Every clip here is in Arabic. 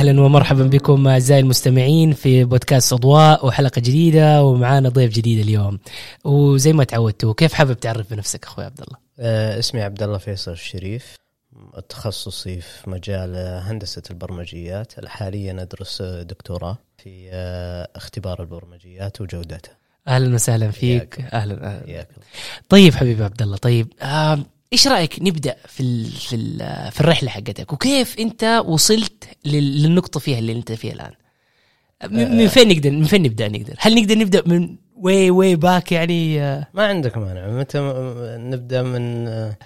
أهلا ومرحبا بكم أعزائي المستمعين في بودكاست أضواء وحلقة جديدة ومعانا ضيف جديد اليوم. وزي ما تعودتوا كيف حابب تعرف بنفسك أخوي عبد الله؟ آه، اسمي عبد الله فيصل الشريف. تخصصي في مجال هندسة البرمجيات. حاليا أدرس دكتوراه في آه، اختبار البرمجيات وجودتها أهلا وسهلا فيك. أهلا أهلا حياك طيب حبيبي عبد الله طيب آه إيش رأيك نبدأ في ال في ال في الرحلة حقتك؟ وكيف أنت وصلت لل- للنقطة فيها اللي أنت فيها الآن؟ من من فين نقدر من فين نبدأ نقدر؟ هل نقدر نبدأ من way way back يعني؟ آه، ما عندك مانع. متى نبدأ من آه،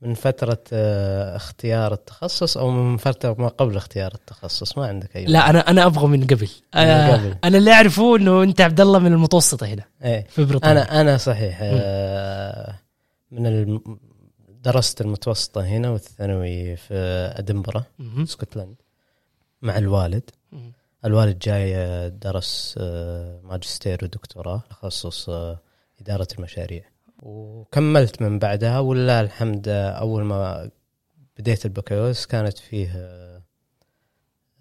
من فترة آه، اختيار التخصص أو من فترة ما قبل اختيار التخصص. ما عندك أي لا أنا أنا أبغى من قبل. آه، قبل. أنا اللي أعرفه إنه أنت عبد الله من المتوسطة هنا إيه. في بريطانيا. أنا أنا صحيح آه، من الم... درست المتوسطة هنا والثانوي في أدنبرا مهم. اسكتلند مع الوالد مهم. الوالد جاي آه، درس آه، ماجستير ودكتوراه تخصص آه، إدارة المشاريع وكملت من بعدها ولله الحمد أول ما بديت البكالوريوس كانت فيه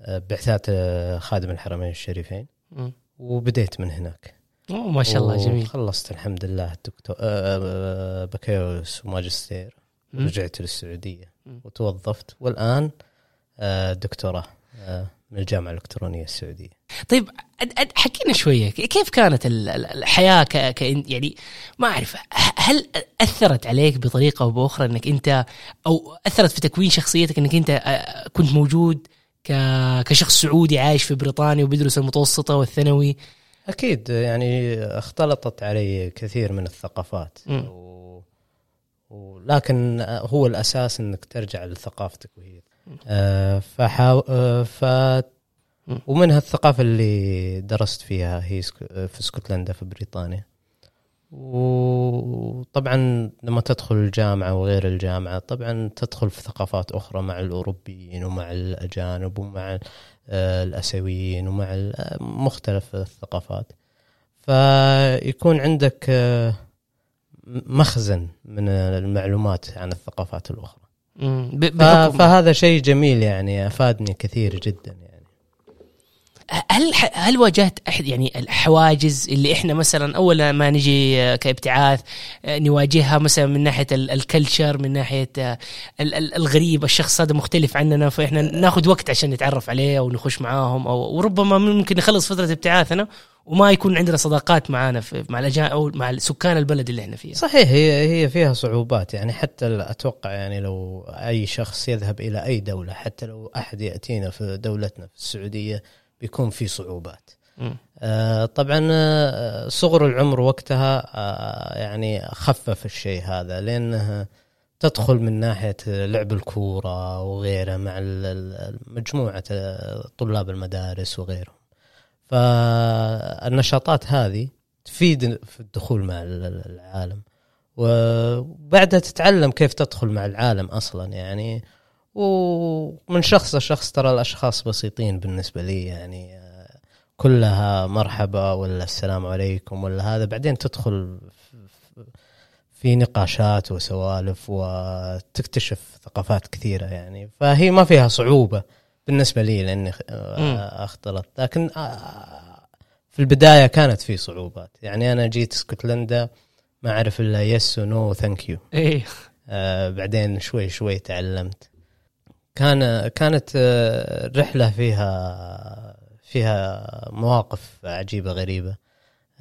بعثات خادم الحرمين الشريفين مم. وبديت من هناك ما شاء الله جميل خلصت الحمد لله الدكتور بكالوريوس وماجستير مم. رجعت للسعودية. مم. وتوظفت. والآن آه، دكتوراه آه، من الجامعة الإلكترونية السعودية. طيب حكينا شوية. كيف كانت ال- ال- الحياة ك... ك... يعني ما أعرف هل أثرت عليك بطريقة أو بأخرى إنك أنت أو أثرت في تكوين شخصيتك إنك أنت آه، كنت موجود ك... كشخص سعودي عايش في بريطانيا وبيدرس المتوسطة والثانوي؟ أكيد. يعني اختلطت علي كثير من الثقافات. و... ولكن هو الأساس أنك ترجع لثقافتك وهي آه، فحاو... آه، ف. ومنها الثقافة اللي درست فيها هي. في اسكتلندا في بريطانيا وطبعا لما تدخل الجامعة وغير الجامعة طبعا تدخل في ثقافات أخرى مع الأوروبيين ومع الأجانب ومع آه، الآسيويين ومع آه، مختلف الثقافات فيكون عندك آه، مخزن من المعلومات عن الثقافات بحكم فهذا شيء جميل يعني أفادني كثير جدا يعني. هل هل واجهت أحد يعني الحواجز اللي إحنا مثلا أول ما نجي كابتعاث آه، نواجهها مثلا من ناحية ال- الكلتشر من ناحية آه، ال- ال- الغريب الشخص هذا مختلف عننا فإحنا ناخذ وقت عشان نتعرف عليه أو نخش معاهم أو وربما ممكن نخلص فترة ابتعاثنا وما يكون عندنا صداقات معانا في مع الاجانب أو مع سكان البلد اللي إحنا فيها صحيح هي هي فيها صعوبات يعني حتى أتوقع يعني لو أي شخص يذهب إلى أي دولة حتى لو أحد يأتينا في دولتنا في السعودية بيكون في صعوبات. آه، طبعا آه، صغر العمر وقتها آه، يعني خفف الشيء هذا لأنه تدخل من ناحية لعب الكورة وغيره مع مجموعة آه، طلاب المدارس وغيرهم. فالنشاطات هذه تفيد في الدخول مع ال- ال- العالم. وبعدها تتعلم كيف تدخل مع العالم أصلا يعني. ومن شخص لشخص ترى الأشخاص بسيطين بالنسبة لي يعني كلها مرحبا ولا السلام عليكم ولا هذا. بعدين تدخل في نقاشات وسوالف وتكتشف ثقافات كثيرة يعني. فهي ما فيها صعوبة. بالنسبة لي لأني آه، اختلطت لكن آه، في البداية كانت في صعوبات. يعني أنا جيت اسكتلندا ما أعرف إلا yes و no thank you إيه. آه بعدين شوي شوي تعلمت. كان كانت آه، رحلة فيها فيها مواقف عجيبة غريبة.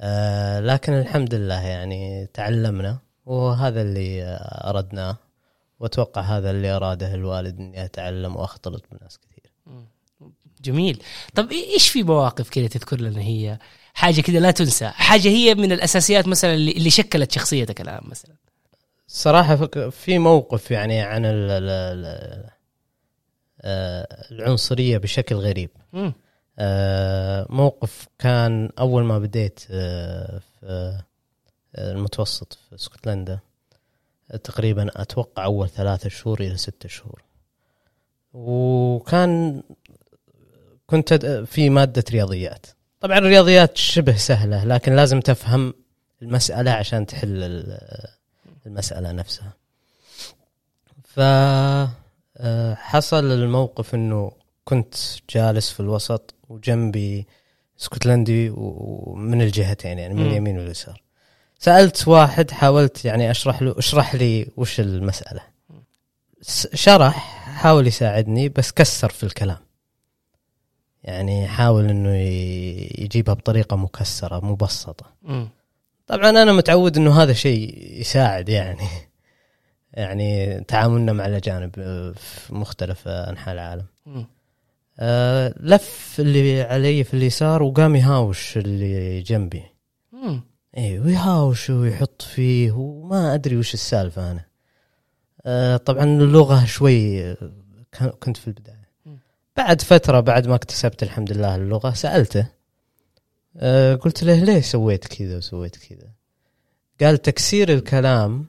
آه لكن الحمد لله يعني تعلمنا وهذا اللي أردناه. وأتوقع هذا اللي أراده الوالد إني أتعلم وأختلط بناس كثير. جميل. طب إيش في مواقف كذا تذكر لنا هي؟ حاجة كذا لا تنسى. حاجة هي من الأساسيات مثلا اللي, شكلت شخصيتك الآن مثلا. صراحة في موقف يعني عن ال- ال- ال- آه، العنصرية بشكل غريب. مم. آه، موقف كان أول ما بديت آه، في المتوسط في اسكتلندا تقريبا أتوقع أول ثلاثة شهور إلى ستة شهور. وكان كنت في مادة رياضيات. طبعا الرياضيات شبه سهلة لكن لازم تفهم المسألة عشان تحل ال- المسألة نفسها. ف آه، حصل الموقف إنه كنت جالس في الوسط وجنبي اسكتلندي ومن الجهتين يعني من. اليمين واليسار. سألت واحد حاولت يعني أشرح له أشرح لي وش المسألة. شرح حاول يساعدني بس كسر في الكلام. يعني حاول إنه يجيبها بطريقة مكسرة مبسطة مم. طبعا أنا متعود إنه هذا شيء يساعد يعني يعني تعاملنا مع الأجانب في مختلف أنحاء العالم. آه، لف اللي علي في اليسار وقام يهاوش اللي جنبي. اي ويهاوش ويحط فيه وما أدري وش السالفة أنا آه، طبعا اللغة شوي آه، كنت في البداية. بعد فترة بعد ما اكتسبت الحمد لله اللغة سألته آه، قلت له ليه سويت كذا وسويت كذا؟ قال تكسير الكلام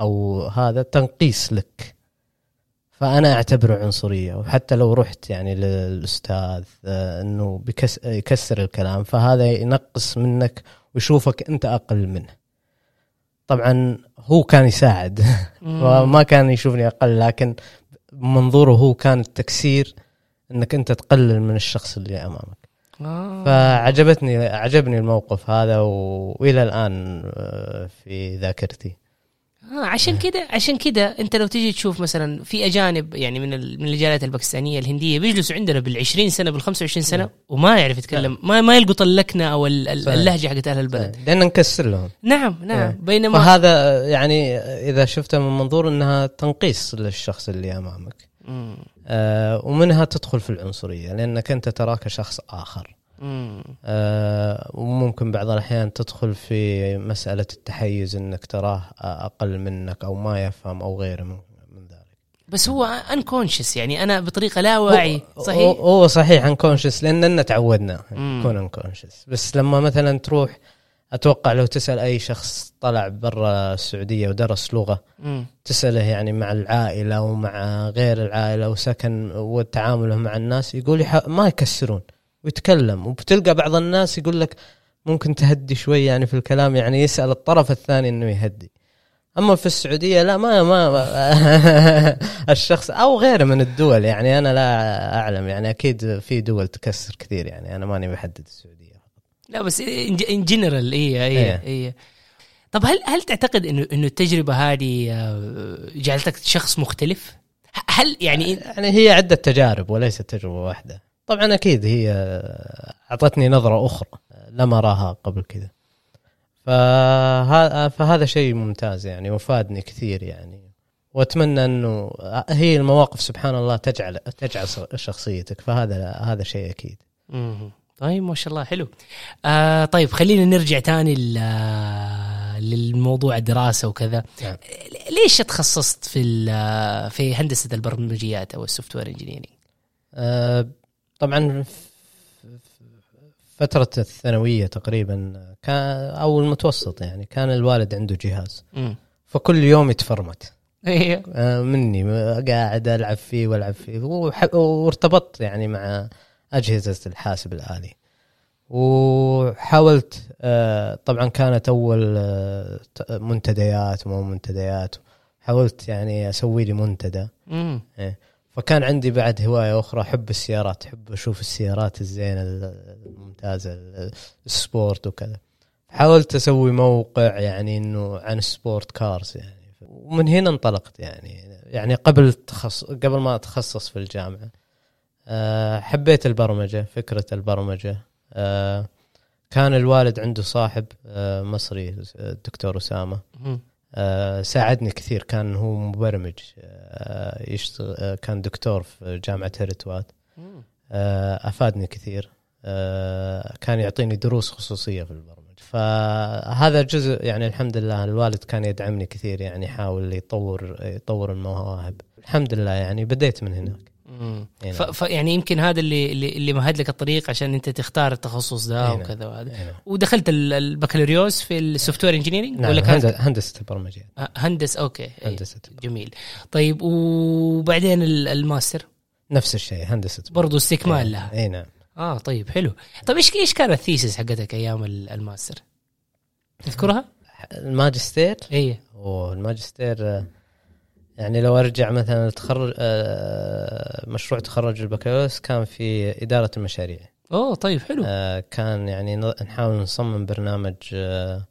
أو هذا تنقيس لك. فأنا أعتبره عنصرية وحتى لو رحت يعني للأستاذ آه، إنه بكس يكسر الكلام فهذا ينقص منك ويشوفك أنت أقل منه. طبعا هو كان يساعد وما كان يشوفني أقل لكن منظوره هو كان التكسير إنك أنت تقلل من الشخص اللي أمامك. آه. فعجبتني عجبني الموقف هذا و... وإلى الآن آه، في ذاكرتي. آه عشان كده عشان كده أنت لو تيجي تشوف مثلا في أجانب يعني من ال- من الجاليات الباكستانية الهندية بيجلسوا عندنا بال20 سنة بال25 سنة وما يعرف يتكلم. ما ما يلقط اللكنة أو ال-. اللهجة حقت أهل البلد. لأن نكسر لهم. نعم نعم. إيه. بينما فهذا يعني إذا شفته من منظور إنها تنقيص للشخص اللي أمامك. آه ومنها تدخل في العنصرية لأنك أنت تراك شخص آخر. آه وممكن بعض الأحيان تدخل في مسألة التحيز إنك تراه أقل منك أو ما يفهم أو غيره من, بس هو انكونشس يعني أنا بطريقة لا واعي صحيح هو صحيح انكونشس لاننا تعودنا. نكون انكونشس بس لما مثلا تروح أتوقع لو تسأل أي شخص طلع برا السعودية ودرس لغة مم. تسأله يعني مع العائلة ومع غير العائلة وسكن وتعامله مع الناس يقول ما يكسرون ويتكلم. وبتلقى بعض الناس يقول لك ممكن تهدي شوي يعني في الكلام يعني يسأل الطرف الثاني إنه يهدي. أما في السعودية لا ما ما, الشخص أو غيره من الدول يعني أنا لا أعلم يعني أكيد في دول تكسر كثير يعني أنا ماني محدد السعودية. لا بس ان جنرال اي اي. اي طب هل هل تعتقد إنه إنه التجربة هذه آه، جعلتك شخص مختلف؟ هل يعني يعني هي عدة تجارب وليست تجربة واحدة طبعا أكيد هي أعطتني نظرة أخرى لم أراها قبل كذا فهذا فهذا شيء ممتاز يعني وفادني كثير يعني وأتمنى إنه هي المواقف سبحان الله تجعل تجعل شخصيتك فهذا هذا شيء أكيد. طيب ما شاء الله حلو. آه طيب خلينا نرجع تاني ل- للموضوع الدراسة وكذا. نعم. ليش تخصصت في ال- في هندسة البرمجيات أو ال software engineering آه، طبعا فترة الثانوية تقريبا كان أو المتوسط يعني كان الوالد عنده جهاز. فكل يوم يتفرمت. أيوه آه، مني قاعد ألعب فيه وألعب فيه. وارتبطت يعني مع أجهزة الحاسب الآلي. وحاولت آه، طبعا كانت أول آه، منتديات ومو منتديات. حاولت يعني أسوي لي منتدى. مم. فكان عندي بعد هواية أخرى أحب السيارات أحب أشوف السيارات الزينة الممتازة ال sport وكذا. حاولت أسوي موقع يعني إنه عن sport cars يعني. ومن هنا انطلقت يعني. يعني قبل تخص قبل ما أتخصص في الجامعة. أه حبيت البرمجة فكرة البرمجة. أه كان الوالد عنده صاحب أه مصري الدكتور. آه، ساعدني كثير كان هو مبرمج. آه، يشتغل آه، كان دكتور في جامعة هيرتوات. مم. آه، أفادني كثير. آه، كان يعطيني دروس خصوصية في البرمجة. فهذا جزء يعني الحمد لله الوالد كان يدعمني كثير يعني يحاول يطور يطور المواهب. الحمد لله يعني بديت من هناك. مم. إيه ف... نعم. يمكن هذا اللي اللي, مهد لك الطريق عشان انت تختار التخصص ده نعم. وكذا وهذا. نعم. ودخلت ال- البكالوريوس في ال software engineering نعم ولا كانت؟ هند- هندسة البرمجة آه، هندس أوكي. هندسة جميل. طيب وبعدين ال- الماستر؟ نفس الشيء هندسة برضو استكمال لها. إي نعم. آه طيب حلو. طيب إيش إيش كانت ال thesis حقتك أيام ال- الماستر؟ تذكرها؟ الماجستير؟ إيه والماجستير يعني لو أرجع مثلا تخرج آه، مشروع تخرج البكالوريوس كان في إدارة المشاريع أوه طيب حلو آه، كان يعني نحاول نصمم برنامج آه،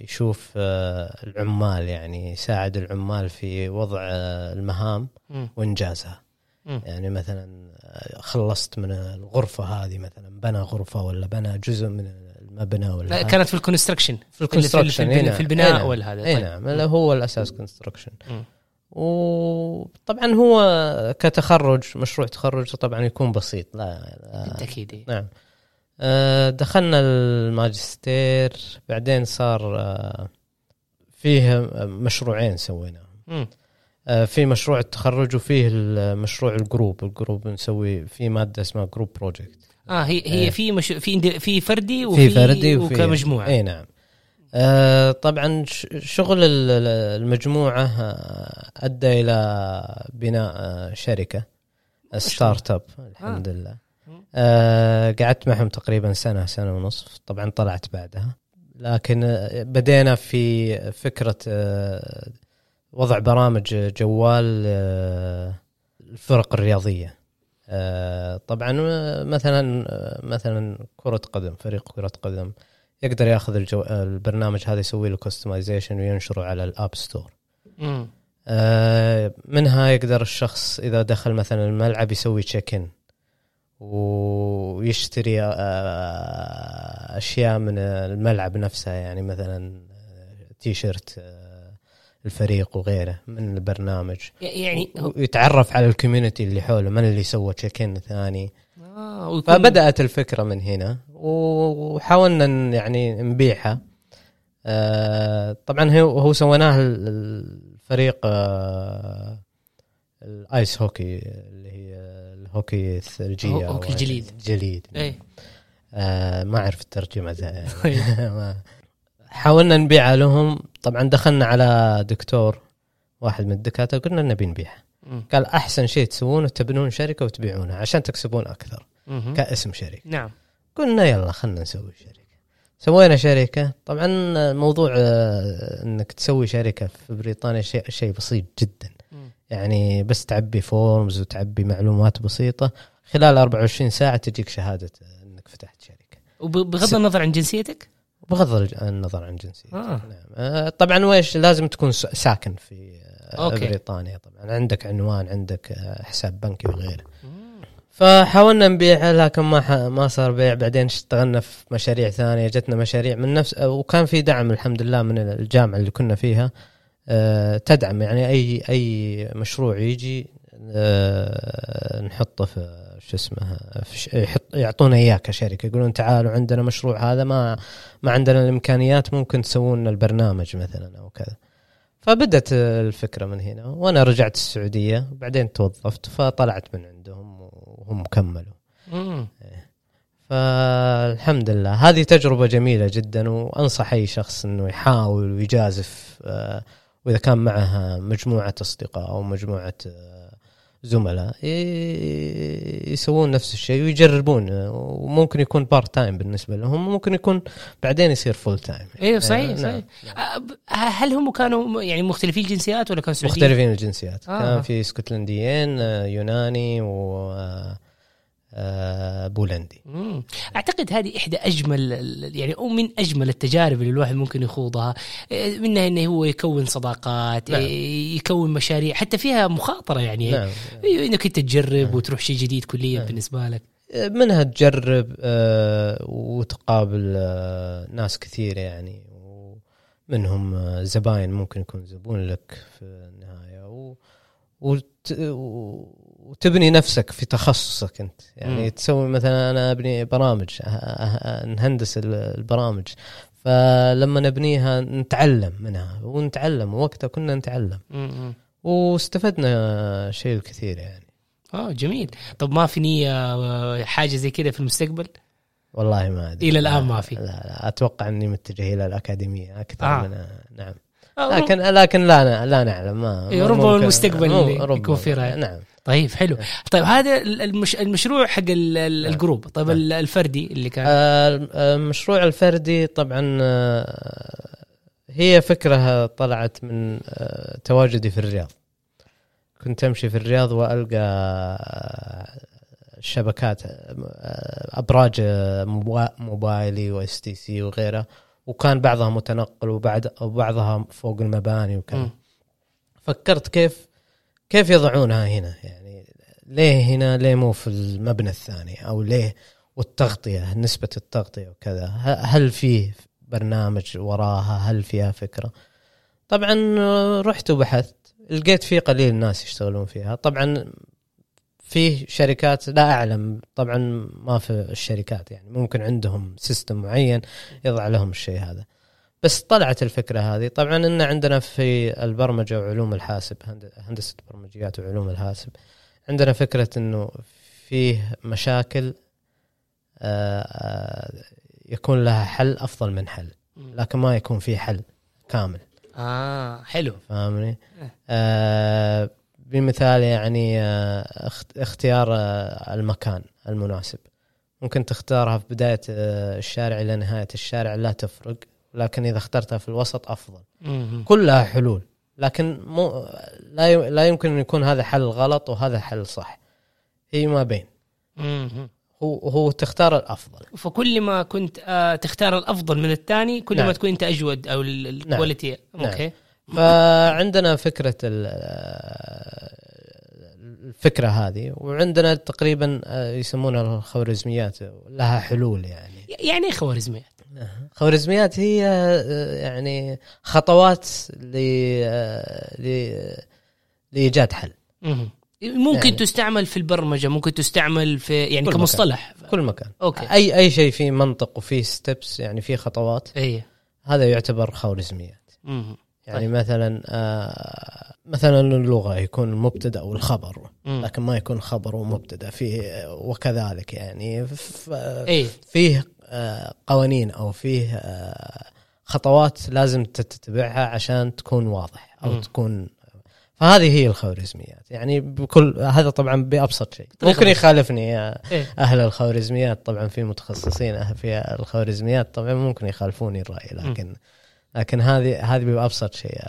يشوف العمال يعني يساعد العمال في وضع المهام. وإنجازها. يعني مثلا خلصت من الغرفة هذه مثلا بنى غرفة ولا بنى جزء من المبنى ولا. كانت في ال construction في في, في, في. البناء نعم. ولا هذا اي. نعم لا هو الأساس construction مم. وطبعا هو كتخرج مشروع تخرج طبعا يكون بسيط لا, لا بالتأكيد إي. نعم آه، دخلنا الماجستير بعدين صار آه، فيه مشروعين سويناهم. آه، في مشروع التخرج وفيه المشروع ال group ال group نسوي في مادة اسمها group project آه هي هي إيه. في مش في في فردي وفي في فردي وفي وكمجموعه اي نعم. آه طبعا شغل ال- ال- المجموعة آه، أدى إلى بناء آه، شركة ستارت أب الحمد لله. مم. آه قعدت معهم تقريبا سنة سنة ونصف طبعا طلعت بعدها. لكن آه، بدينا في فكرة آه، وضع برامج جوال آه، الفرق الرياضية. آه، طبعا آه، مثلا آه، مثلا كرة قدم فريق كرة قدم يقدر ياخذ الجو... البرنامج هذا يسوي له customization وينشره على ال App Store مم. آه، منها يقدر الشخص إذا دخل مثلا الملعب يسوي check in ويشتري آه، أشياء من الملعب نفسها يعني مثلا آه، تي شيرت آه، الفريق وغيره من البرنامج. يعني ويتعرف على ال community اللي حوله من اللي سوى check in ثاني. آه ويكون- فبدأت الفكرة من هنا وحاولنا يعني نبيعها. آه، طبعا هو هو سويناه ال- الفريق آه، ال ice hockey اللي هي الهوكي الثلجية هوكي الجليد. الجليد إيه. آه، ما أعرف الترجمة طيب. حاولنا نبيعها لهم طبعا دخلنا على دكتور واحد من الدكاترة قلنا نبي نبيعها مم. قال أحسن شيء تسوونه تبنون شركة وتبيعونها عشان تكسبون أكثر مهم. كاسم شركة. نعم. قلنا يلا خلنا نسوي شركة. سوينا شركة. طبعا موضوع آه، إنك تسوي شركة في بريطانيا شيء شيء بسيط جدا. مم. يعني بس تعبي forms وتعبي معلومات بسيطة. خلال 24 ساعة تجيك شهادة إنك فتحت شركة. وبغض النظر عن جنسيتك؟ بغض النظر عن جنسيتك آه. نعم آه، طبعا ويش لازم تكون ساكن في آه، أوكي. بريطانيا طبعا عندك عنوان عندك آه، حساب بنكي وغيره. فحاولنا نبيعها لكن ما ح... ما صار بيع بعدين اشتغلنا في مشاريع ثانية جتنا مشاريع من نفس وكان في دعم الحمد لله من الجامعة اللي كنا فيها أه تدعم يعني أي أي مشروع يجي أه نحطه في شو اسمه يعطونا إياه كشركة يقولون تعالوا عندنا مشروع هذا ما ما عندنا الإمكانيات ممكن تسوون البرنامج مثلا أو كذا. فبدت الفكرة من هنا وأنا رجعت السعودية وبعدين توظفت فطلعت من عندهم وهم كملوا. فالحمد لله. هذه تجربة جميلة جدا وأنصح أي شخص أنه يحاول ويجازف آه، وإذا كان معه مجموعة أصدقاء أو مجموعة آه، زملاء يسوون نفس الشيء ويجربون آه، وممكن يكون part time بالنسبة لهم وممكن يكون بعدين يصير full time إيه صحيح نعم. صحيح آه، ب- هل هم كانوا يعني مختلفي الجنسيات ولا كانوا سعوديين؟ مختلفين الجنسيات آه. كان في اسكتلنديين آه، يوناني و آه، آه، بولندي مم. أعتقد هذه إحدى أجمل يعني أو من أجمل التجارب اللي الواحد ممكن يخوضها إيه، منها إنه هو يكون صداقات نعم. يكون مشاريع حتى فيها مخاطرة يعني نعم إنك أنت تجرب نعم. وتروح شيء جديد كليا نعم. بالنسبة لك منها تجرب آه، وتقابل آه، ناس كثير يعني ومنهم آه، زباين ممكن يكون زبون لك في النهاية و وت- وتبني نفسك في تخصصك أنت يعني مم. تسوي مثلا أنا أبني برامج أه- أه- نهندس ال- البرامج فلما نبنيها نتعلم منها ونتعلم وقتها كنا نتعلم مم. واستفدنا شيء كثير يعني آه جميل طب ما في نية حاجة زي كذا في المستقبل والله ما أدري إلى الآن لا- ما في. لا, لا أتوقع إني متجه إلى الأكاديمية أكثر آه. من نعم لكن لكن لا لا نعلم ما ما ربما المستقبل. يكون فيه رأي. نعم طيب حلو. طيب هذا المش... المشروع حق ال- نعم. ال group. طيب. ال- الفردي اللي كان. آه، المشروع الفردي طبعا آه، هي فكرة طلعت من آه، تواجدي في الرياض. كنت أمشي في الرياض وألقى آه، شبكات آه، أبراج آه، موبا- موبايلي وإس تي سي وغيرها. وكان بعضها متنقل وبعد وبعضها فوق المباني وكذا. فكرت كيف كيف يضعونها هنا؟ يعني ليه هنا؟ ليه مو في المبنى الثاني؟ أو ليه؟ والتغطية نسبة التغطية وكذا؟ هل فيه برنامج وراها؟ هل فيها فكرة؟ طبعا رحت وبحثت. لقيت في قليل ناس يشتغلون فيها. طبعا في شركات لا أعلم طبعا ما في الشركات يعني. ممكن عندهم سيستم معين يضع لهم الشيء هذا. بس طلعت الفكرة هذه. طبعا إن عندنا في البرمجة وعلوم الحاسب هند- هندسة برمجيات وعلوم الحاسب عندنا فكرة إنه فيه مشاكل آه، آه، يكون لها حل أفضل من حل لكن ما يكون في حل كامل. آه حلو. فاهمني؟ إيه. آه بمثال يعني آه اخت- اختيار آه المكان المناسب. ممكن تختارها في بداية آه الشارع إلى نهاية الشارع لا تفرق. لكن إذا اخترتها في الوسط أفضل. مم. كلها حلول. لكن مو لا لا يمكن أن يكون هذا حل غلط وهذا حل صح. هي ما بين. مم. هو هو تختار الأفضل. فكل ما كنت آه تختار الأفضل من الثاني كل نعم. ما تكون أنت أجود أو ال- ال quality. نعم. أوكي. فعندنا فكرة ال- الفكرة هذه وعندنا تقريبا آه، يسمونها الخوارزميات لها حلول يعني. يعني إيه خوارزميات؟ خوارزميات هي آه، يعني خطوات ل آه، ل- لإيجاد حل مم. ممكن يعني- تستعمل في البرمجة ممكن تستعمل في يعني كل كمصطلح في كل مكان أوكي أي أي شيء فيه منطق وفيه ستبس يعني فيه خطوات إي هذا يعتبر خوارزميات مم. يعني طيب. مثلا آه، مثلا اللغة يكون المبتدأ والخبر. لكن ما يكون خبر ومبتدأ فيه وكذلك يعني إي فيه قوانين أو فيه آه، خطوات لازم تتبعها عشان تكون واضح أو مم. تكون فهذه هي الخوارزميات يعني بكل هذا طبعا بأبسط شيء ممكن. يخالفني آه، إيه. أهل الخوارزميات طبعا في متخصصين أه- في الخوارزميات طبعا ممكن يخالفوني الرأي لكن لكن هذه هذه بأبسط شيء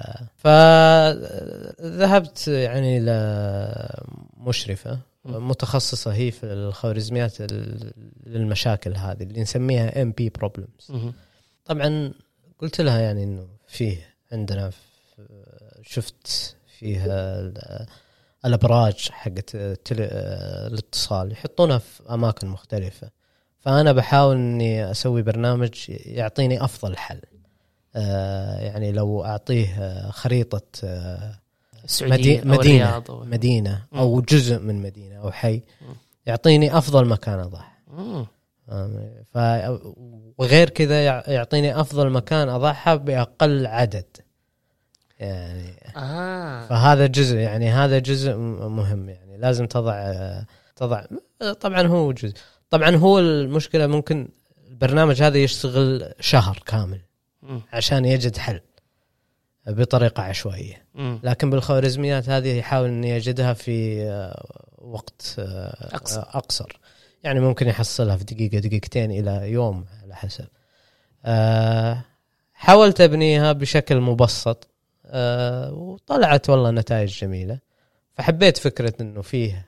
فذهبت يعني لمشرفه. متخصصة هي في الخوارزميات ال- للمشاكل هذه اللي نسميها NP problems. طبعا قلت لها يعني إنه فيه عندنا في- شفت فيها ال- الأبراج حقت الاتصال يحطونها في أماكن مختلفة. فأنا بحاول إني أسوي برنامج يعطيني أفضل حل. آه، يعني لو أعطيه خريطة آه، السعوديه مدي- أو مدينة. الرياض أو- مدينة. أو جزء من مدينة أو حي يعطيني أفضل مكان. فاهم؟ ف وغير كذا يع- يعطيني أفضل مكان اضعها بأقل عدد يعني آه فهذا جزء يعني هذا جزء مهم يعني لازم تضع تضع طبعا هو جزء طبعا هو المشكلة ممكن البرنامج هذا يشتغل شهر كامل. عشان يجد حل بطريقة عشوائية مم. لكن بالخوارزميات هذه يحاول اني يجدها في آه، وقت آه، أقصر. أقصر يعني ممكن يحصلها في دقيقة دقيقتين إلى يوم على حسب آه، حاولت أبنيها بشكل مبسط وطلعت والله نتائج جميلة فحبيت فكرة إنه فيه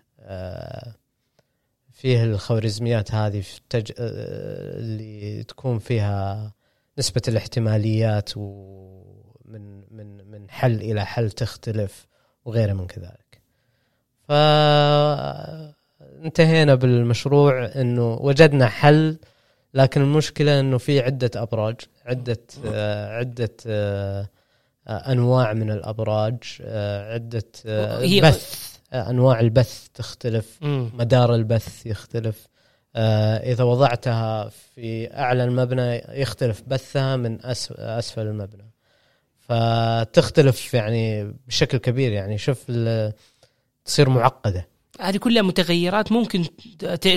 فيه الخوارزميات هذه في التج... اللي تكون فيها نسبة الاحتماليات ومن من من حل إلى حل تختلف وغيره من كذلك. فانتهينا بالمشروع إنه وجدنا حل لكن المشكلة إنه في عدة أبراج، عدة آه، عدة آه، أنواع من الأبراج، آه، عدة آه، هي- بث آه، أنواع البث تختلف مم. مدار البث يختلف آه، إذا وضعتها في أعلى المبنى يختلف بثها من أسفل المبنى فتختلف يعني بشكل كبير يعني شوف تصير معقدة هذه كلها متغيرات ممكن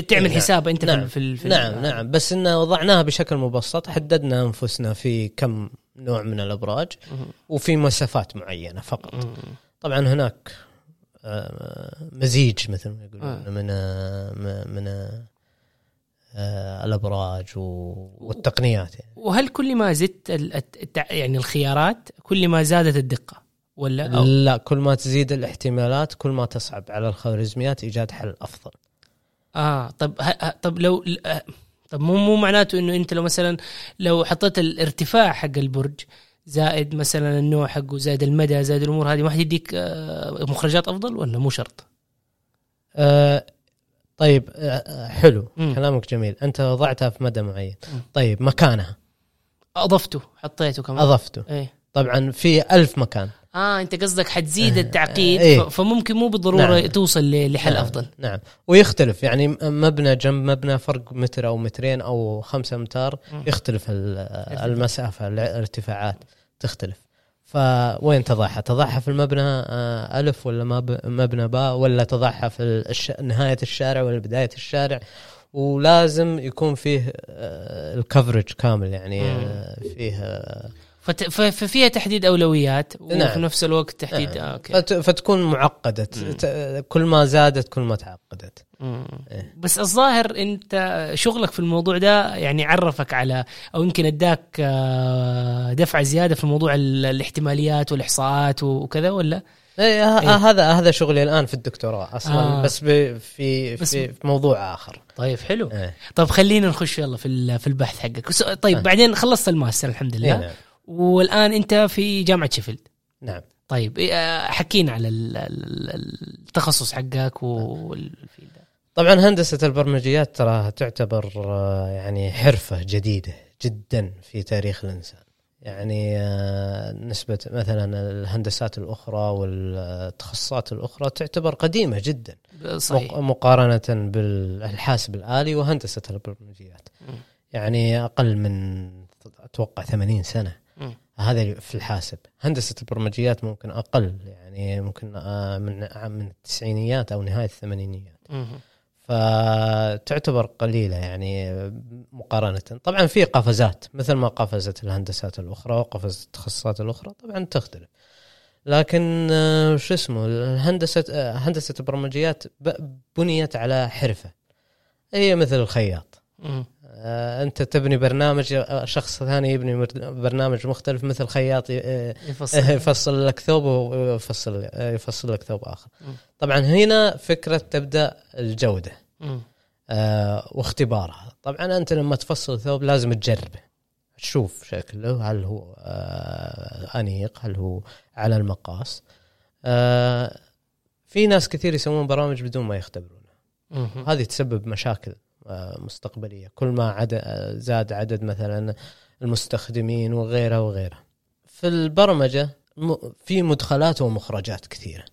تعمل نعم. حساب أنت نعم. في ال- في ال- نعم نعم بس إن وضعناها بشكل مبسط حددنا أنفسنا في كم نوع من الأبراج مم. وفي مسافات معينة فقط. طبعا هناك آه، مزيج مثل ما يقولون آه. من آه، من الأبراج و- والتقنيات يعني. وهل كل ما زدت يعني الخيارات كل ما زادت الدقة ولا أو لا كل ما تزيد الاحتمالات كل ما تصعب على الخوارزميات إيجاد حل أفضل آه طب طب لو آه، طب مو مو معناته إنه أنت لو مثلا لو حطيت الارتفاع حق البرج زائد مثلا النوع حقه زائد المدى زائد الأمور هذه ما حتديك آه، مخرجات أفضل ولا مو شرط؟ آه طيب آه آه، حلو مم. كلامك جميل أنت وضعتها في مدى معين مم. طيب مكانها أضفته حطيته كمان أضفته إيه طبعا في ألف مكان آه أنت قصدك حتزيد آه، التعقيد إيه. فممكن مو بالضرورة نعم. توصل لحل نعم. أفضل نعم ويختلف يعني مبنى جنب مبنى فرق متر أو مترين أو خمسة امتار. يختلف ال- المسافة الارتفاعات تختلف فوين تضعها؟ تضعها في المبنى آه، ألف ولا مب- مبنى باء ولا تضعها في الش... نهاية الشارع ولا بداية الشارع ولازم يكون فيه آه، ال coverage كامل يعني. آه، فيه ففيها تحديد أولويات وفي نعم. نفس الوقت تحديد نعم. آه، أوكي فت... فتكون معقدة مم. ت- كل ما زادت كل ما تعقدت. إيه. بس الظاهر أنت شغلك في الموضوع ده يعني عرفك على أو يمكن أداك آه، دفعة زيادة في موضوع ال- الاحتماليات والإحصاءات وكذا ولا؟ إيه إيه. هذا هذا شغلي الآن في الدكتوراه أصلا آه. بس ب- في بس- في, في موضوع آخر طيب حلو إيه. طيب خلينا نخش يلا في ال- في البحث حقك طيب آه. بعدين خلصت الماستر الحمد إيه لله نعم. والآن أنت في جامعة شيفيلد نعم طيب إيه، آه، حكينا على ال- ال- التخصص حقك وال field. طبعا هندسة البرمجيات تراها تعتبر آه، يعني حرفة جديدة جدا في تاريخ الإنسان يعني آه، نسبة مثلا الهندسات الأخرى والتخصصات الأخرى تعتبر قديمة جدا صحيح مق- مقارنة بالحاسب الالي وهندسة البرمجيات. يعني أقل من أتوقع 80 سنة مم. هذا في الحاسب. هندسة البرمجيات ممكن أقل يعني ممكن آه، من من التسعينيات أو نهاية الثمانينيات. فتعتبر قليلة يعني مقارنة. طبعا في قفزات مثل ما قفزت الهندسات الأخرى وقفزت التخصصات الأخرى طبعا تختلف. لكن آه، شو اسمه الهندسة آه، هندسة البرمجيات بنيت على حرفة. هي مثل الخياط. أنت تبني برنامج آه، شخص ثاني يبني برنامج مختلف مثل خياط آه، يفصل يفصل لك ثوب ويفصل يفصل لك ثوب آخر. طبعا هنا فكرة تبدأ الجودة. آه، واختبارها طبعا أنت لما تفصل ثوب لازم تجربه تشوف شكله هل هو آه، أنيق هل هو على المقاس آه، في ناس كثير يسوون برامج بدون ما يختبرونها. هذه تسبب مشاكل آه، مستقبلية. كل ما عد آه، زاد عدد مثلا المستخدمين وغيرها وغيرها في البرمجة في مدخلات ومخرجات كثيرة.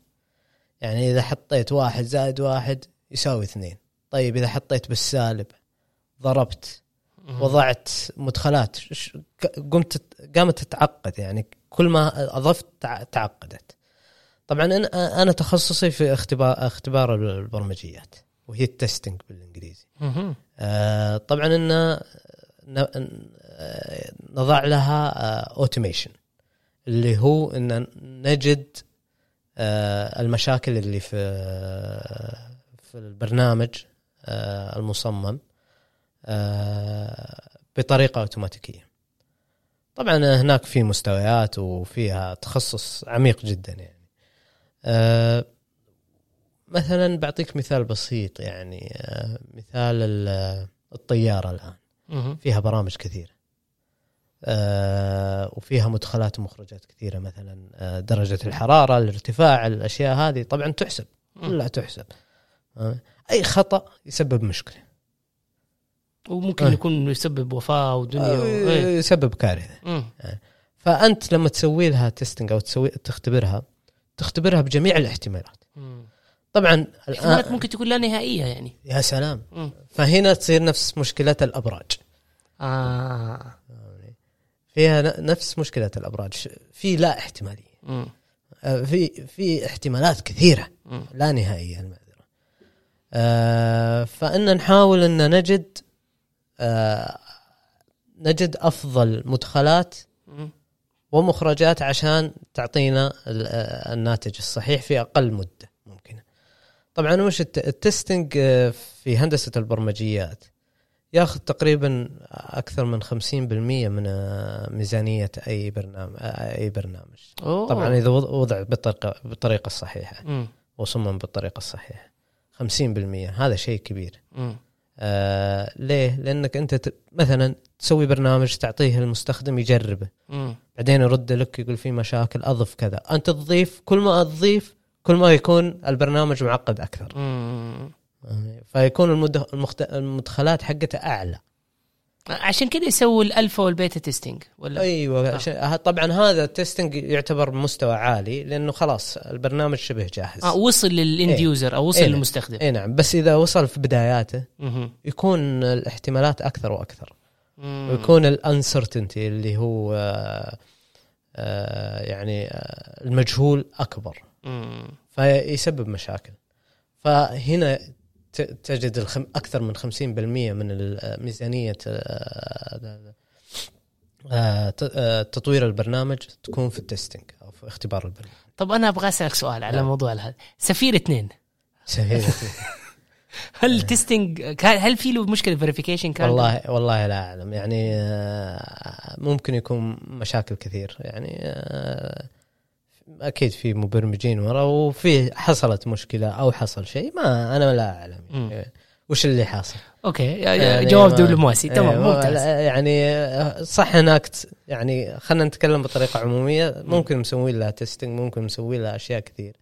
يعني إذا حطيت واحد زائد واحد يساوي اثنين. طيب إذا حطيت بالسالب ضربت. وضعت مدخلات قمت قامت تتعقد. يعني كل ما أضفت تع- تعقدت. طبعا أنا تخصصي في اختبار اختبار البرمجيات. وهي ال testing بالإنجليزي. آه، طبعا إن آه، نضع لها automation اللي هو إن نجد آه، المشاكل اللي في في البرنامج آه، المصمم آه، بطريقة أوتوماتيكية. طبعا هناك في مستويات وفيها تخصص عميق جدا يعني. آه، مثلا بعطيك مثال بسيط يعني آه، مثال ال- الطيارة الآن. فيها برامج كثيرة آه، وفيها مدخلات ومخرجات كثيرة مثلا آه، درجة الحرارة الارتفاع الأشياء هذه طبعا تحسب كلها تحسب آه، أي خطأ يسبب مشكلة وممكن آه. يكون يسبب وفاة ودنيا آه، و... إيه. يسبب كارثة. فأنت لما تسوي لها تيستنج أو تسوي تختبرها تختبرها بجميع الاحتمالات مم. طبعا احتمالات الان ممكن تكون لا نهائية يعني يا سلام مم. فهنا تصير نفس مشكله الأبراج آه فيها نفس مشكله الأبراج في لا احتمالية مم. آه، في في احتمالات كثيرة مم. لا نهائية المعذرة آه، فإن نحاول إن نجد آه، نجد أفضل مدخلات. ومخرجات عشان تعطينا آه، الناتج الصحيح في أقل مدة. طبعا وش الت- التستنج آه، في هندسة البرمجيات ياخذ تقريبا أكثر من 50% من آه، ميزانية أي برنامج أي برنامج أوه. طبعا إذا وض- وضع بالطريقة بالطريقة الصحيحة مم. وصمم بالطريقة الصحيحة 50% هذا شيء كبير. آه ليه؟ لأنك أنت ت... مثلا تسوي برنامج تعطيه المستخدم يجربه. بعدين يرد لك يقول في مشاكل أضف كذا أنت تضيف كل ما تضيف كل ما يكون البرنامج معقد أكثر مم. فيكون. المخت... المدخلات حقته أعلى عشان كذا يسووا ال alpha وال beta testing ولا أيوه آه. طبعا هذا ال testing يعتبر مستوى عالي لأنه خلاص البرنامج شبه جاهز آه وصل لل end إيه. user أو وصل إيه. للمستخدم اي نعم بس إذا وصل في بداياته مهم. يكون الاحتمالات أكثر وأكثر مم. ويكون ال uncertainty اللي هو آه، آه، يعني آه، المجهول أكبر. فيسبب مشاكل. فهنا تجد الخم أكثر من 50% من ميزانية آه، آه، ت- آه، تطوير البرنامج تكون في ال testing أو في اختبار البرنامج. طب أنا أبغى أسألك سؤال على نعم. موضوع هذا. سفير اثنين. سهيل هل testing كان هل في له مشكلة verification كان؟ والله والله لا أعلم. يعني ممكن يكون مشاكل كثير. يعني أكيد في مبرمجين ورا وفي حصلت مشكلة أو حصل شيء ما أنا لا أعلم. يعني وش اللي حاصل؟ أوكي يعني جواب ما- دبلوماسي تمام إيه، ممتاز. لا، يعني صح هناك يعني خلينا نتكلم بطريقة عمومية. ممكن مسوين لها testing ممكن مسوين لها أشياء كثير.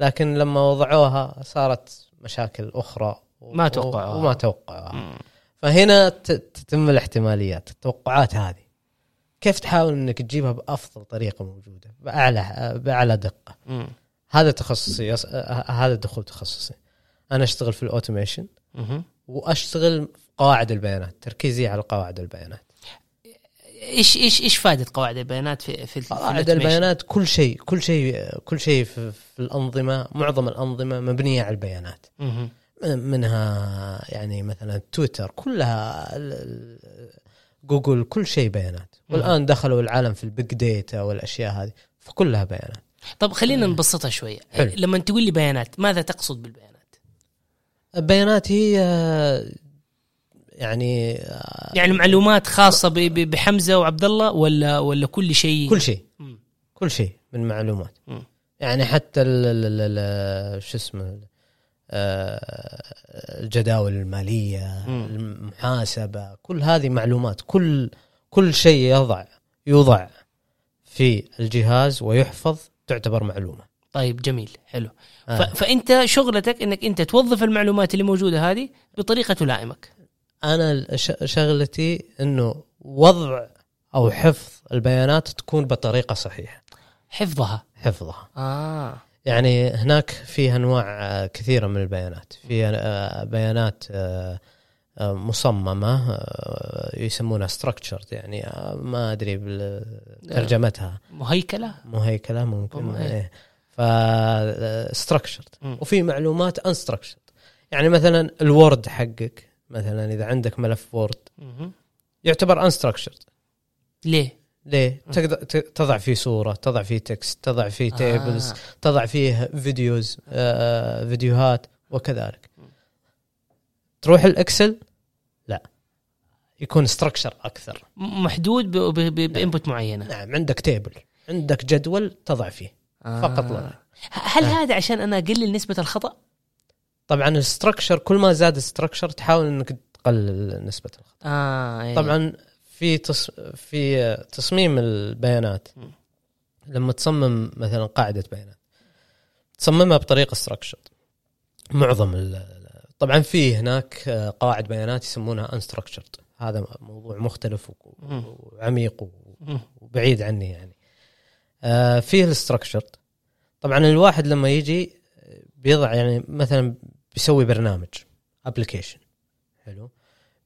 لكن لما وضعوها صارت مشاكل أخرى ما توقعوها. وما توقعوها. فهنا تتم الاحتماليات التوقعات هذه. كيف تحاول إنك تجيبها بأفضل طريقة موجودة بأعلى بأعلى دقة مم. هذا تخصصي هذا دخول تخصصي أنا أشتغل في ال automation. وأشتغل في قواعد البيانات تركيزي على قواعد البيانات إيش إيش إيش فائده قواعد البيانات في في قواعد؟ البيانات كل شيء كل شيء كل شيء في, في الأنظمة معظم الأنظمة مبنية على البيانات. منها يعني مثلا تويتر كلها جوجل كل شيء بيانات. والآن دخلوا العالم في ال big data والأشياء هذه فكلها بيانات. طب خلينا نبسطها شوية. حلو. لما تقول لي بيانات ماذا تقصد بالبيانات؟ البيانات هي يعني يعني معلومات خاصة بحمزة وعبد الله ولا ولا كل شيء؟ كل شيء. كل شيء من معلومات. مم. يعني حتى ال ال ال ال شو اسمه آه، الجداول المالية. المحاسبة كل هذه معلومات كل كل شيء يضع يوضع في الجهاز ويحفظ تعتبر معلومة. طيب جميل حلو. آه. فأنت شغلتك إنك أنت توظف المعلومات اللي موجودة هذه بطريقة تلائمك أنا شغلتي إنه وضع أو حفظ البيانات تكون بطريقة صحيحة. حفظها. حفظها. آه. يعني هناك في أنواع آه، كثيرة من البيانات. في آه، بيانات آه، مصممة يسمونها structured يعني ما أدري بترجمتها مهيكلة؟ مهيكلة ممكن مم،. إيه. مم. وفي معلومات unstructured. يعني مثلا ال Word حقك مثلا إذا عندك ملف Word. يعتبر unstructured. ليه؟ ليه؟ تقدر تضع فيه صورة، تضع فيه text، تضع فيه tables، آه. تضع فيه videos آه فيديوهات وكذلك. تروح ال Excel لا يكون structure أكثر. محدود. ب input معينة نعم عندك table، عندك جدول تضع فيه. فقط لا هل آه. هذا عشان أنا أقلل نسبة الخطأ؟ طبعا ال structure كل ما زاد ال structure تحاول إنك تقلل نسبة الخطأ. آه إيه. طبعا في تص... في تصميم البيانات. لما تصمم مثلا قاعدة بيانات تصممها بطريقة structure معظم ال... طبعا في هناك قواعد بيانات يسمونها unstructured. هذا موضوع مختلف. وعميق. وبعيد عني يعني. آه، فيه ال structured طبعا الواحد لما يجي بيضع يعني مثلا بيسوي برنامج application حلو.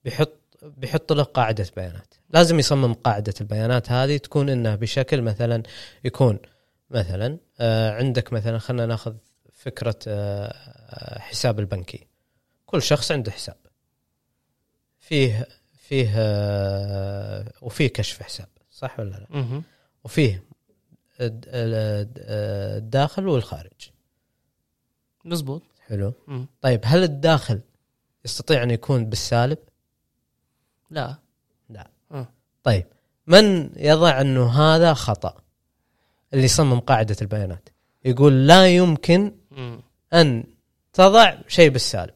بيحط بيحط له قاعدة بيانات. لازم يصمم قاعدة البيانات هذه تكون انها بشكل مثلا يكون مثلا آه، عندك مثلا خلينا ناخذ فكرة آه، آه، حساب البنكي. كل شخص عنده حساب. فيه فيه وفيه كشف حساب صح ولا لا. وفيه الد- ال- الداخل والخارج. مزبوط. حلو. طيب هل الداخل يستطيع أن يكون بالسالب؟ لا. لا. آه. طيب. من يضع أنه هذا خطأ؟ اللي يصمم قاعدة البيانات. يقول لا يمكن. أن تضع شيء بالسالب.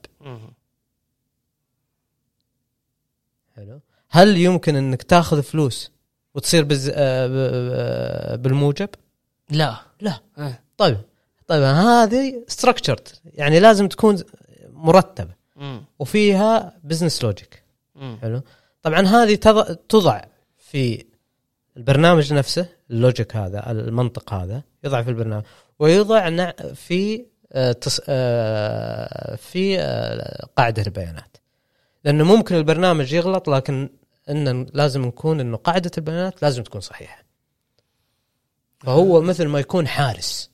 حلو. هل يمكن أنك تأخذ فلوس وتصير بز... آه، آه، بالموجب؟ لا. لا. آه. طيب. طيب هذه ستراكشرد يعني لازم تكون مرتبة. وفيها business logic. حلو. طبعا هذه تضع في البرنامج نفسه ال logic هذا المنطق هذا يضع في البرنامج ويوضع نع- في آه، تص... آه، في آه، قاعدة البيانات. لأنه ممكن البرنامج يغلط لكن إن لازم نكون إنه قاعدة البيانات لازم تكون صحيحة. فهو مثل ما يكون حارس.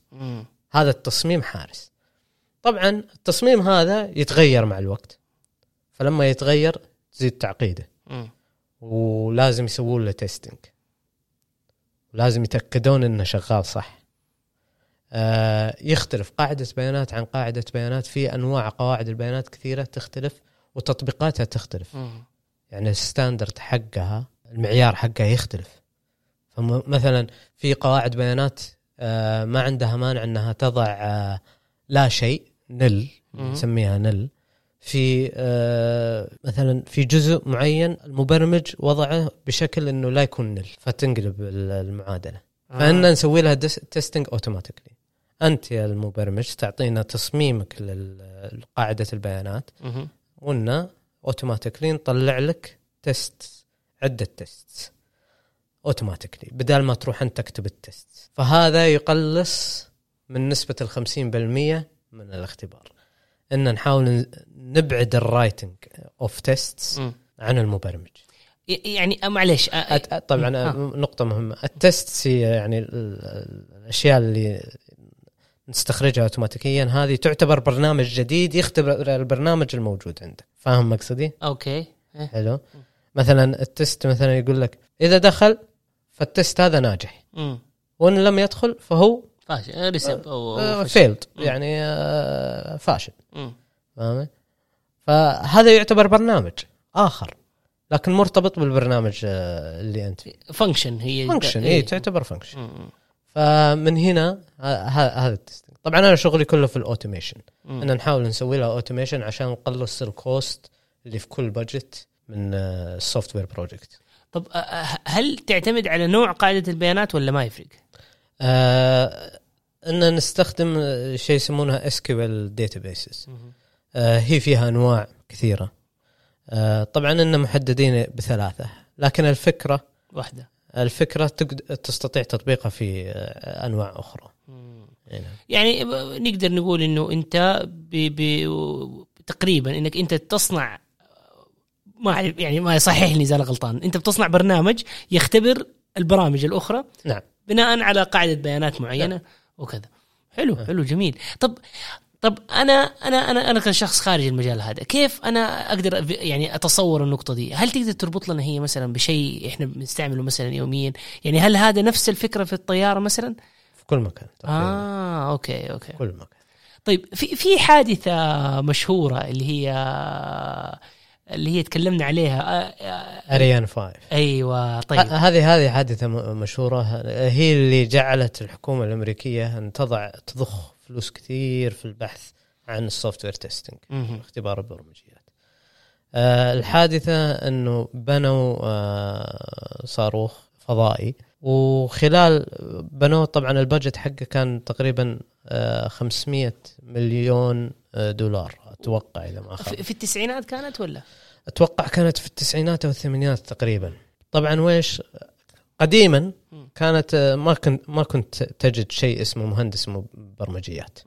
هذا التصميم حارس. طبعا التصميم هذا يتغير مع الوقت. فلما يتغير تزيد تعقيده. ولازم يسوون له testing ولازم يتأكدون إنه شغال صح. آه يختلف قاعدة بيانات عن قاعدة بيانات. في أنواع قواعد البيانات كثيرة تختلف وتطبيقاتها تختلف. مم. يعني ال standard حقها المعيار حقها يختلف. فمثلا في قواعد بيانات آه، ما عندها مانع إنها تضع آه، لا شيء null. نسميها null. في آه، مثلا في جزء معين المبرمج وضعه بشكل إنه لا يكون null فتنقلب ال- المعادلة. آه. فإن نسوي لها testing automatically أنت يا المبرمج تعطينا تصميمك لقاعدة البيانات. ونا automatically نطلع لك test عدة test automatically بدال ما تروح أنت تكتب ال test فهذا يقلص من نسبة ال 50% من الاختبار. إن نحاول نبعد ال writing of test مم. عن المبرمج. يعني آه، معلش آه، أت- طبعا آه. نقطة مهمة. ال test هي يعني ال- ال- الأشياء اللي نستخرجها اوتوماتيكيا. هذه تعتبر برنامج جديد يختبر البرنامج الموجود عندك. فاهم مقصدي؟ أوكي. إيه. حلو. مثلا ال test مثلا يقول لك إذا دخل فال test هذا ناجح. وإن لم يدخل فهو فاشل يرسب أو أو فشل. failed. يعني آه، فاشل. فاهم فهذا يعتبر برنامج آخر لكن مرتبط بالبرنامج آه، اللي أنت فيه function هي function إيه. اي تعتبر function. فمن هنا هذا ال testing طبعا أنا شغلي كله في ال automation. ان نحاول نسوي لها automation عشان نقلص ال cost اللي في كل budget من ال software project طب آه، آه، هل تعتمد على نوع قاعدة البيانات ولا ما يفرق؟ آه إن نستخدم شيء يسمونها SQL databases هي فيها أنواع كثيرة. آه طبعا إن محددين بثلاثة لكن الفكرة واحدة. الفكرة تستطيع تطبيقها في آه أنواع أخرى. يعني يعني نقدر نقول إنه أنت ب... ب... تقريبا إنك أنت تصنع ما أعرف- يعني ما يصححني اذا أنا غلطان. أنت بتصنع برنامج يختبر البرامج الأخرى. نعم. بناء على قاعدة بيانات معينة وكذا. حلو حلو جميل. طب طب أنا أنا أنا أنا كشخص خارج المجال هذا كيف أنا أقدر يعني أتصور النقطة دي؟ هل تقدر تربط لنا هي مثلا بشيء إحنا بنستعمله مثلا يوميا؟ يعني هل هذا نفس الفكرة في الطيارة مثلا؟ في كل مكان تقريبا. آه أوكي أوكي. كل مكان. طيب في في حادثة مشهورة اللي هي اللي هي تكلمنا عليها. اريان 5 أيوه طيب. هذه هذه حادثة مشهورة. هي اللي جعلت الحكومة الأمريكية أن تضع تضخ فلوس كثير في البحث عن ال software testing. اختبار البرمجيات. آه، الحادثة أنه بنوا آه، صاروخ فضائي وخلال بنوه طبعا البجت حقه كان تقريبا آه، 500 مليون دولار أتوقع اذا ما خاب في التسعينات كانت ولا؟ أتوقع كانت في التسعينات أو الثمانينات تقريبا طبعا ويش قديما. كانت آه، ما كنت ما كنت تجد شيء اسمه مهندس برمجيات.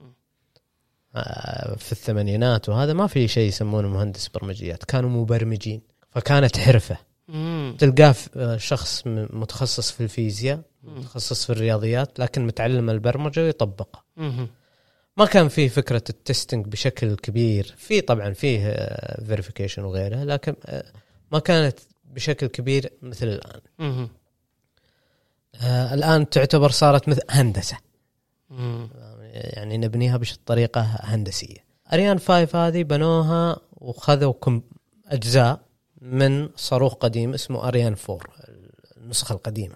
آه، في الثمانينات وهذا ما في شيء يسمونه مهندس برمجيات كانوا مبرمجين فكانت حرفة. تلقاه آه، شخص متخصص في الفيزياء. متخصص في الرياضيات لكن متعلم البرمجة ويطبقها. ما كان في فكرة ال testing بشكل كبير. في طبعا فيه verification وغيره لكن آه، ما كانت بشكل كبير مثل الآن. آه، الآن تعتبر صارت مثل هندسة. يعني نبنيها بطريقه هندسية. اريان 5 هذه بنوها وخذوا كم أجزاء من صاروخ قديم اسمه اريان 4 النسخة القديمة.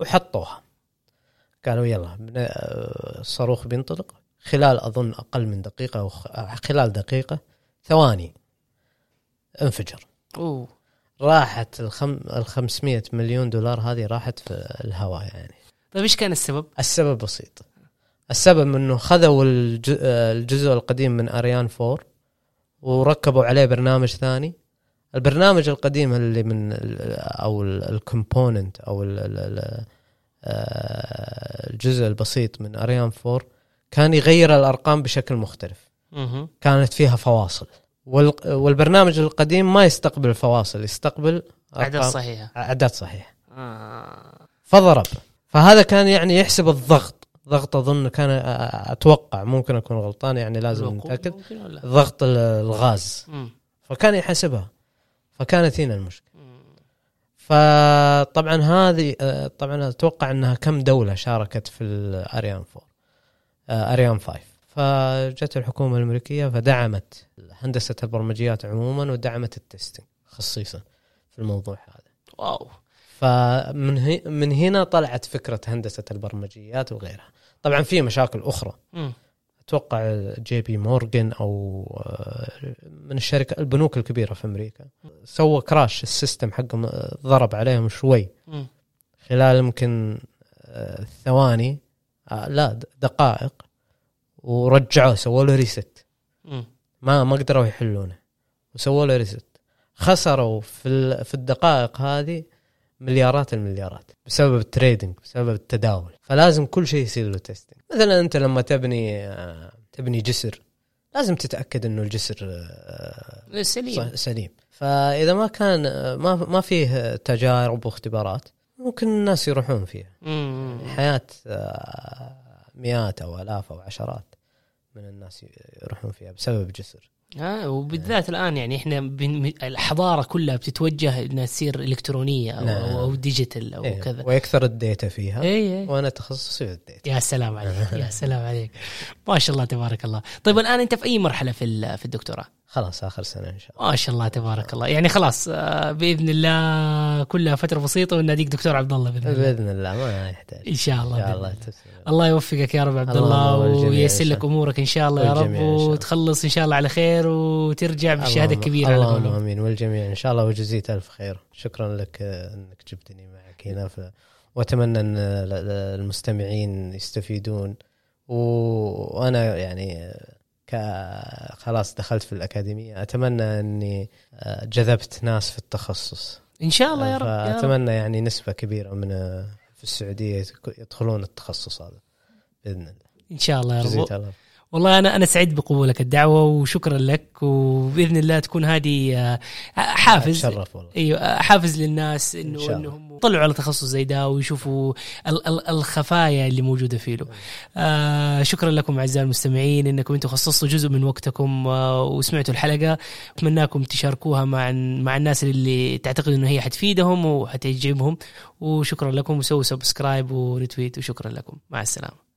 وحطوها. قالوا يلا آه، الصاروخ بينطلق. خلال أظن أقل من دقيقة أو خلال دقيقة ثواني انفجر. أوه. راحت الخم... ال 500 مليون دولار هذه راحت في الهواء يعني. طيب إيش كان السبب؟ السبب بسيط. السبب إنه خذوا الج... الجزء القديم من اريان 4 وركبوا عليه برنامج ثاني. البرنامج القديم اللي من ال- أو ال component أو ال- آه، الجزء البسيط من اريان 4 كان يغير الأرقام بشكل مختلف. كانت فيها فواصل. وال... والبرنامج القديم ما يستقبل الفواصل يستقبل اعداد صحيحة. اعداد صحيحه آه. فضرب. فهذا كان يعني يحسب الضغط. ضغط أظن كان أتوقع ممكن أكون غلطان يعني لازم نتأكد؟ ضغط ال- الغاز. مم. فكان يحسبها. فكانت هنا المشكلة. فطبعا هذه طبعا أتوقع أنها كم دولة شاركت في الاريان 4 آه، اريان 5 فجت الحكومة الأمريكية فدعمت هندسة البرمجيات عموما ودعمت ال testing خصيصا في الموضوع هذا. واو. فمن هي من هنا طلعت فكرة هندسة البرمجيات وغيرها. طبعا في مشاكل أخرى. مم. أتوقع جي بي مورجان أو آه، من الشركة البنوك الكبيرة في أمريكا سوى crash ال system حقهم آه، ضرب عليهم شوي. مم. خلال يمكن آه، ثواني آه، لا دقائق ورجعوه سووا له reset. ما ما قدروا يحلونه. وسووا له reset خسروا في في الدقائق هذه مليارات المليارات بسبب ال trading بسبب التداول. فلازم كل شيء يصير له testing مثلا أنت لما تبني آه، تبني جسر لازم تتأكد إنه الجسر آه، سليم. سليم. فإذا ما كان ما ما فيه تجارب واختبارات ممكن الناس يروحون فيها. مم. حياة آه، مئات أو آلاف أو عشرات من الناس يروحون فيها بسبب جسر ها وبالذات الآن يعني إحنا بن... الحضاره كلها بتتوجه إنها تصير إلكترونية أو, نعم. أو, أو digital أو إيه، كذا. ويكثر ال data فيها. اي اي وأنا تخصصي في ال data. يا سلام عليك يا سلام عليك. ما شاء الله تبارك الله. طيب الآن أنت في أي مرحلة في في الدكتوراه؟ خلاص آخر سنة إن شاء الله ما شاء الله تبارك الله يعني خلاص آه، بإذن الله كلها فترة بسيطة وناديك دكتور عبد الله بإذن الله بإذن الله ما يحتاج إن شاء الله إن شاء الله الله. تسلم الله يوفقك يا رب عبد الله إن وييسر لك الله. أمورك إن شاء الله يا رب الله. وتخلص إن شاء الله على خير وترجع بالشهاده الكبيره على اللهم قولهم. آمين والجميع إن شاء الله وجزيت ألف خير شكرا لك آه، إنك جبتني معك هنا ف... وأتمنى إن ال- المستمعين يستفيدون. وأنا يعني آه،. خلاص دخلت في الأكاديمية. أتمنى أني آه، جذبت ناس في التخصص. إن شاء الله يا رب فأتمنى يعني نسبة كبيرة من آه، في السعودية يدخلون التخصص هذا بإذن الله. إن شاء الله يا رب. والله أنا أنا سعيد بقبولك. الدعوة وشكرا لك. وبإذن الله تكون هذه آه، حافز. تشرف والله. أيوه حافز للناس إنه شاء الله. إنهم يطلعوا على تخصص زي ده ويشوفوا ال- ال- الخفايا اللي موجودة فيه له. آه شكرا لكم أعزائي المستمعين إنكم أنتم خصصتوا جزء من وقتكم آه وسمعتوا الحلقة. اتمناكم تشاركوها مع مع الناس اللي تعتقدوا إنه هي حتفيدهم وحتعجبهم. وشكرا لكم. وسووا سبسكرايب وريتويت وشكرا لكم. مع السلامة.